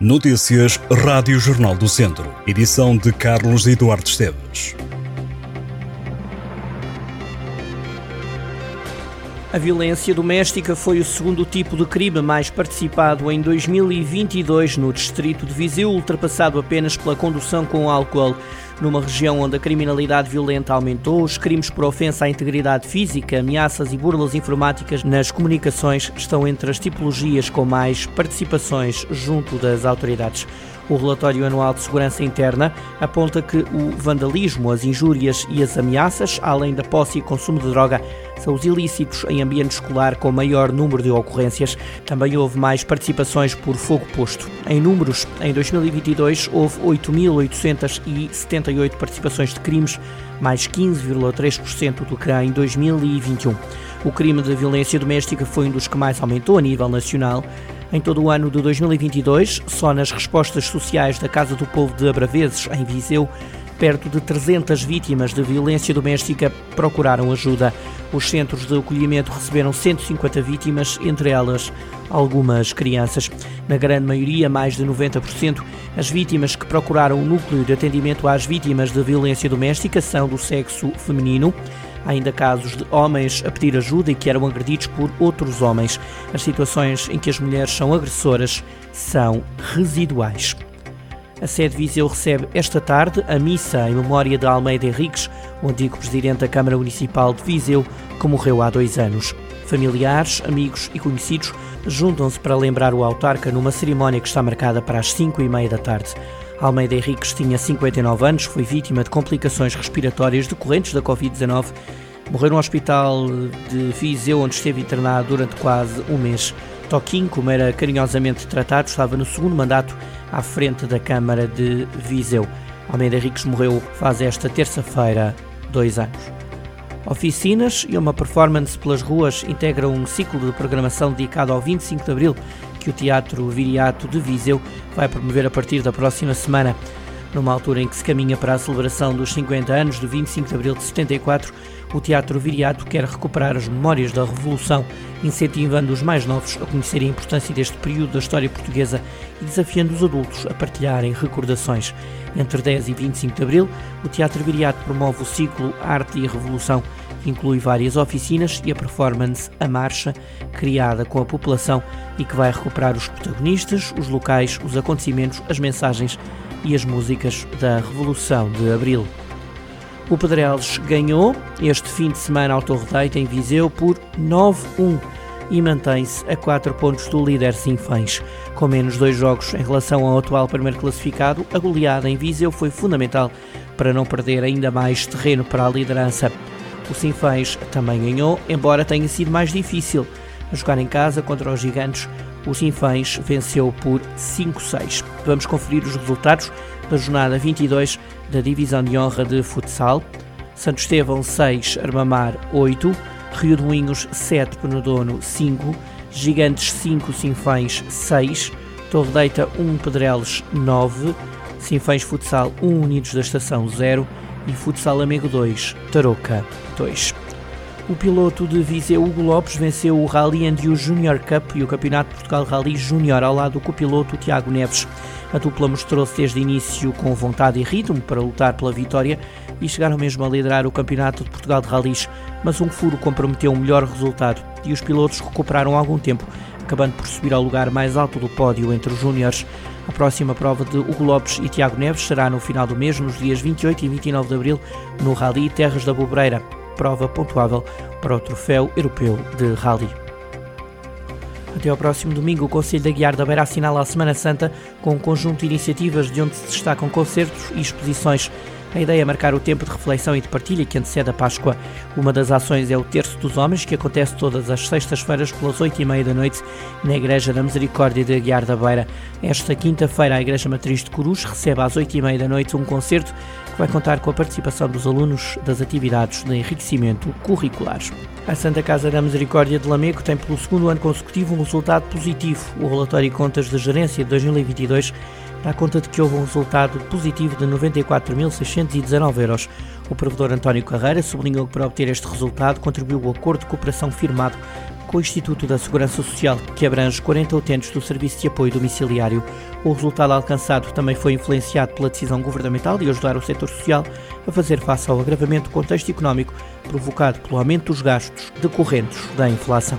Notícias Rádio Jornal do Centro. Edição de Carlos Eduardo Esteves. A violência doméstica foi o segundo tipo de crime mais participado em 2022 no distrito de Viseu, ultrapassado apenas pela condução com álcool. Numa região onde a criminalidade violenta aumentou, os crimes por ofensa à integridade física, ameaças e burlas informáticas nas comunicações estão entre as tipologias com mais participações junto das autoridades. O relatório anual de segurança interna aponta que o vandalismo, as injúrias e as ameaças, além da posse e consumo de droga, são os ilícitos em ambiente escolar com maior número de ocorrências. Também houve mais participações por fogo posto. Em números, em 2022 houve 8.878 participações de crimes, mais 15,3% do que em 2021. O crime de violência doméstica foi um dos que mais aumentou a nível nacional. Em todo o ano de 2022, só nas respostas sociais da Casa do Povo de Abraveses, em Viseu, perto de 300 vítimas de violência doméstica procuraram ajuda. Os centros de acolhimento receberam 150 vítimas, entre elas algumas crianças. Na grande maioria, mais de 90%, as vítimas que procuraram o núcleo de atendimento às vítimas de violência doméstica são do sexo feminino. Há ainda casos de homens a pedir ajuda e que eram agredidos por outros homens. As situações em que as mulheres são agressoras são residuais. A sede Viseu recebe esta tarde a missa em memória de Almeida Henriques, o antigo presidente da Câmara Municipal de Viseu, que morreu há dois anos. Familiares, amigos e conhecidos juntam-se para lembrar o autarca numa cerimónia que está marcada para as 5 e meia da tarde. Almeida Henriques tinha 59 anos, foi vítima de complicações respiratórias decorrentes da Covid-19. Morreu no hospital de Viseu, onde esteve internado durante quase um mês. Toquinho, como era carinhosamente tratado, estava no segundo mandato à frente da Câmara de Viseu. Almeida Henriques morreu faz esta terça-feira dois anos. Oficinas e uma performance pelas ruas integram um ciclo de programação dedicado ao 25 de Abril que o Teatro Viriato de Viseu vai promover a partir da próxima semana. Numa altura em que se caminha para a celebração dos 50 anos do 25 de abril de 74, o Teatro Viriato quer recuperar as memórias da Revolução, incentivando os mais novos a conhecerem a importância deste período da história portuguesa e desafiando os adultos a partilharem recordações. Entre 10 e 25 de abril, o Teatro Viriato promove o ciclo Arte e Revolução, que inclui várias oficinas e a performance A Marcha, criada com a população e que vai recuperar os protagonistas, os locais, os acontecimentos, as mensagens e as músicas da Revolução de Abril. O Pedreles ganhou este fim de semana ao Torredeito em Viseu por 9-1 e mantém-se a 4 pontos do líder Sinfãs. Com menos dois jogos em relação ao atual primeiro classificado, a goleada em Viseu foi fundamental para não perder ainda mais terreno para a liderança. O Sinfãs também ganhou, embora tenha sido mais difícil. A jogar em casa contra os gigantes, o Sinfãs venceu por 5-6. Vamos conferir os resultados da jornada 22 da Divisão de Honra de Futsal. Santo Estevão 6, Armamar 8, Rio de Moinhos 7, Penedono 5, Gigantes 5, Sinfãs 6, Torre Deita 1, Pedreles 9, Sinfãs Futsal 1, Unidos da Estação 0 e Futsal Amigo 2, Tarouca 2. O piloto de Viseu, Hugo Lopes, venceu o Rally Andiu Junior Cup e o Campeonato de Portugal Rally Júnior ao lado do copiloto Tiago Neves. A dupla mostrou-se desde início com vontade e ritmo para lutar pela vitória e chegaram mesmo a liderar o Campeonato de Portugal de Rallys, mas um furo comprometeu um melhor resultado e os pilotos recuperaram algum tempo, acabando por subir ao lugar mais alto do pódio entre os júniores. A próxima prova de Hugo Lopes e Tiago Neves será no final do mês, nos dias 28 e 29 de abril, no Rally Terras da Bobreira prova pontuável para o Troféu Europeu de Rally. Até ao próximo domingo, o Conselho da Guiar da Beira assinala a Semana Santa com um conjunto de iniciativas de onde se destacam concertos e exposições. A ideia é marcar o tempo de reflexão e de partilha que antecede a Páscoa. Uma das ações é o Terço dos Homens, que acontece todas as sextas-feiras pelas oito e meia da noite na Igreja da Misericórdia de Aguiar da Beira. Esta quinta-feira, a Igreja Matriz de Corus recebe às oito e meia da noite um concerto que vai contar com a participação dos alunos das atividades de enriquecimento curriculares. A Santa Casa da Misericórdia de Lamego tem pelo segundo ano consecutivo um resultado positivo. O relatório contas de gerência de 2022 dá conta de que houve um resultado positivo de 94.619 euros. O provedor António Carreira sublinhou que para obter este resultado contribuiu o acordo de cooperação firmado com o Instituto da Segurança Social, que abrange 40 utentes do Serviço de Apoio Domiciliário. O resultado alcançado também foi influenciado pela decisão governamental de ajudar o setor social a fazer face ao agravamento do contexto económico provocado pelo aumento dos gastos decorrentes da inflação.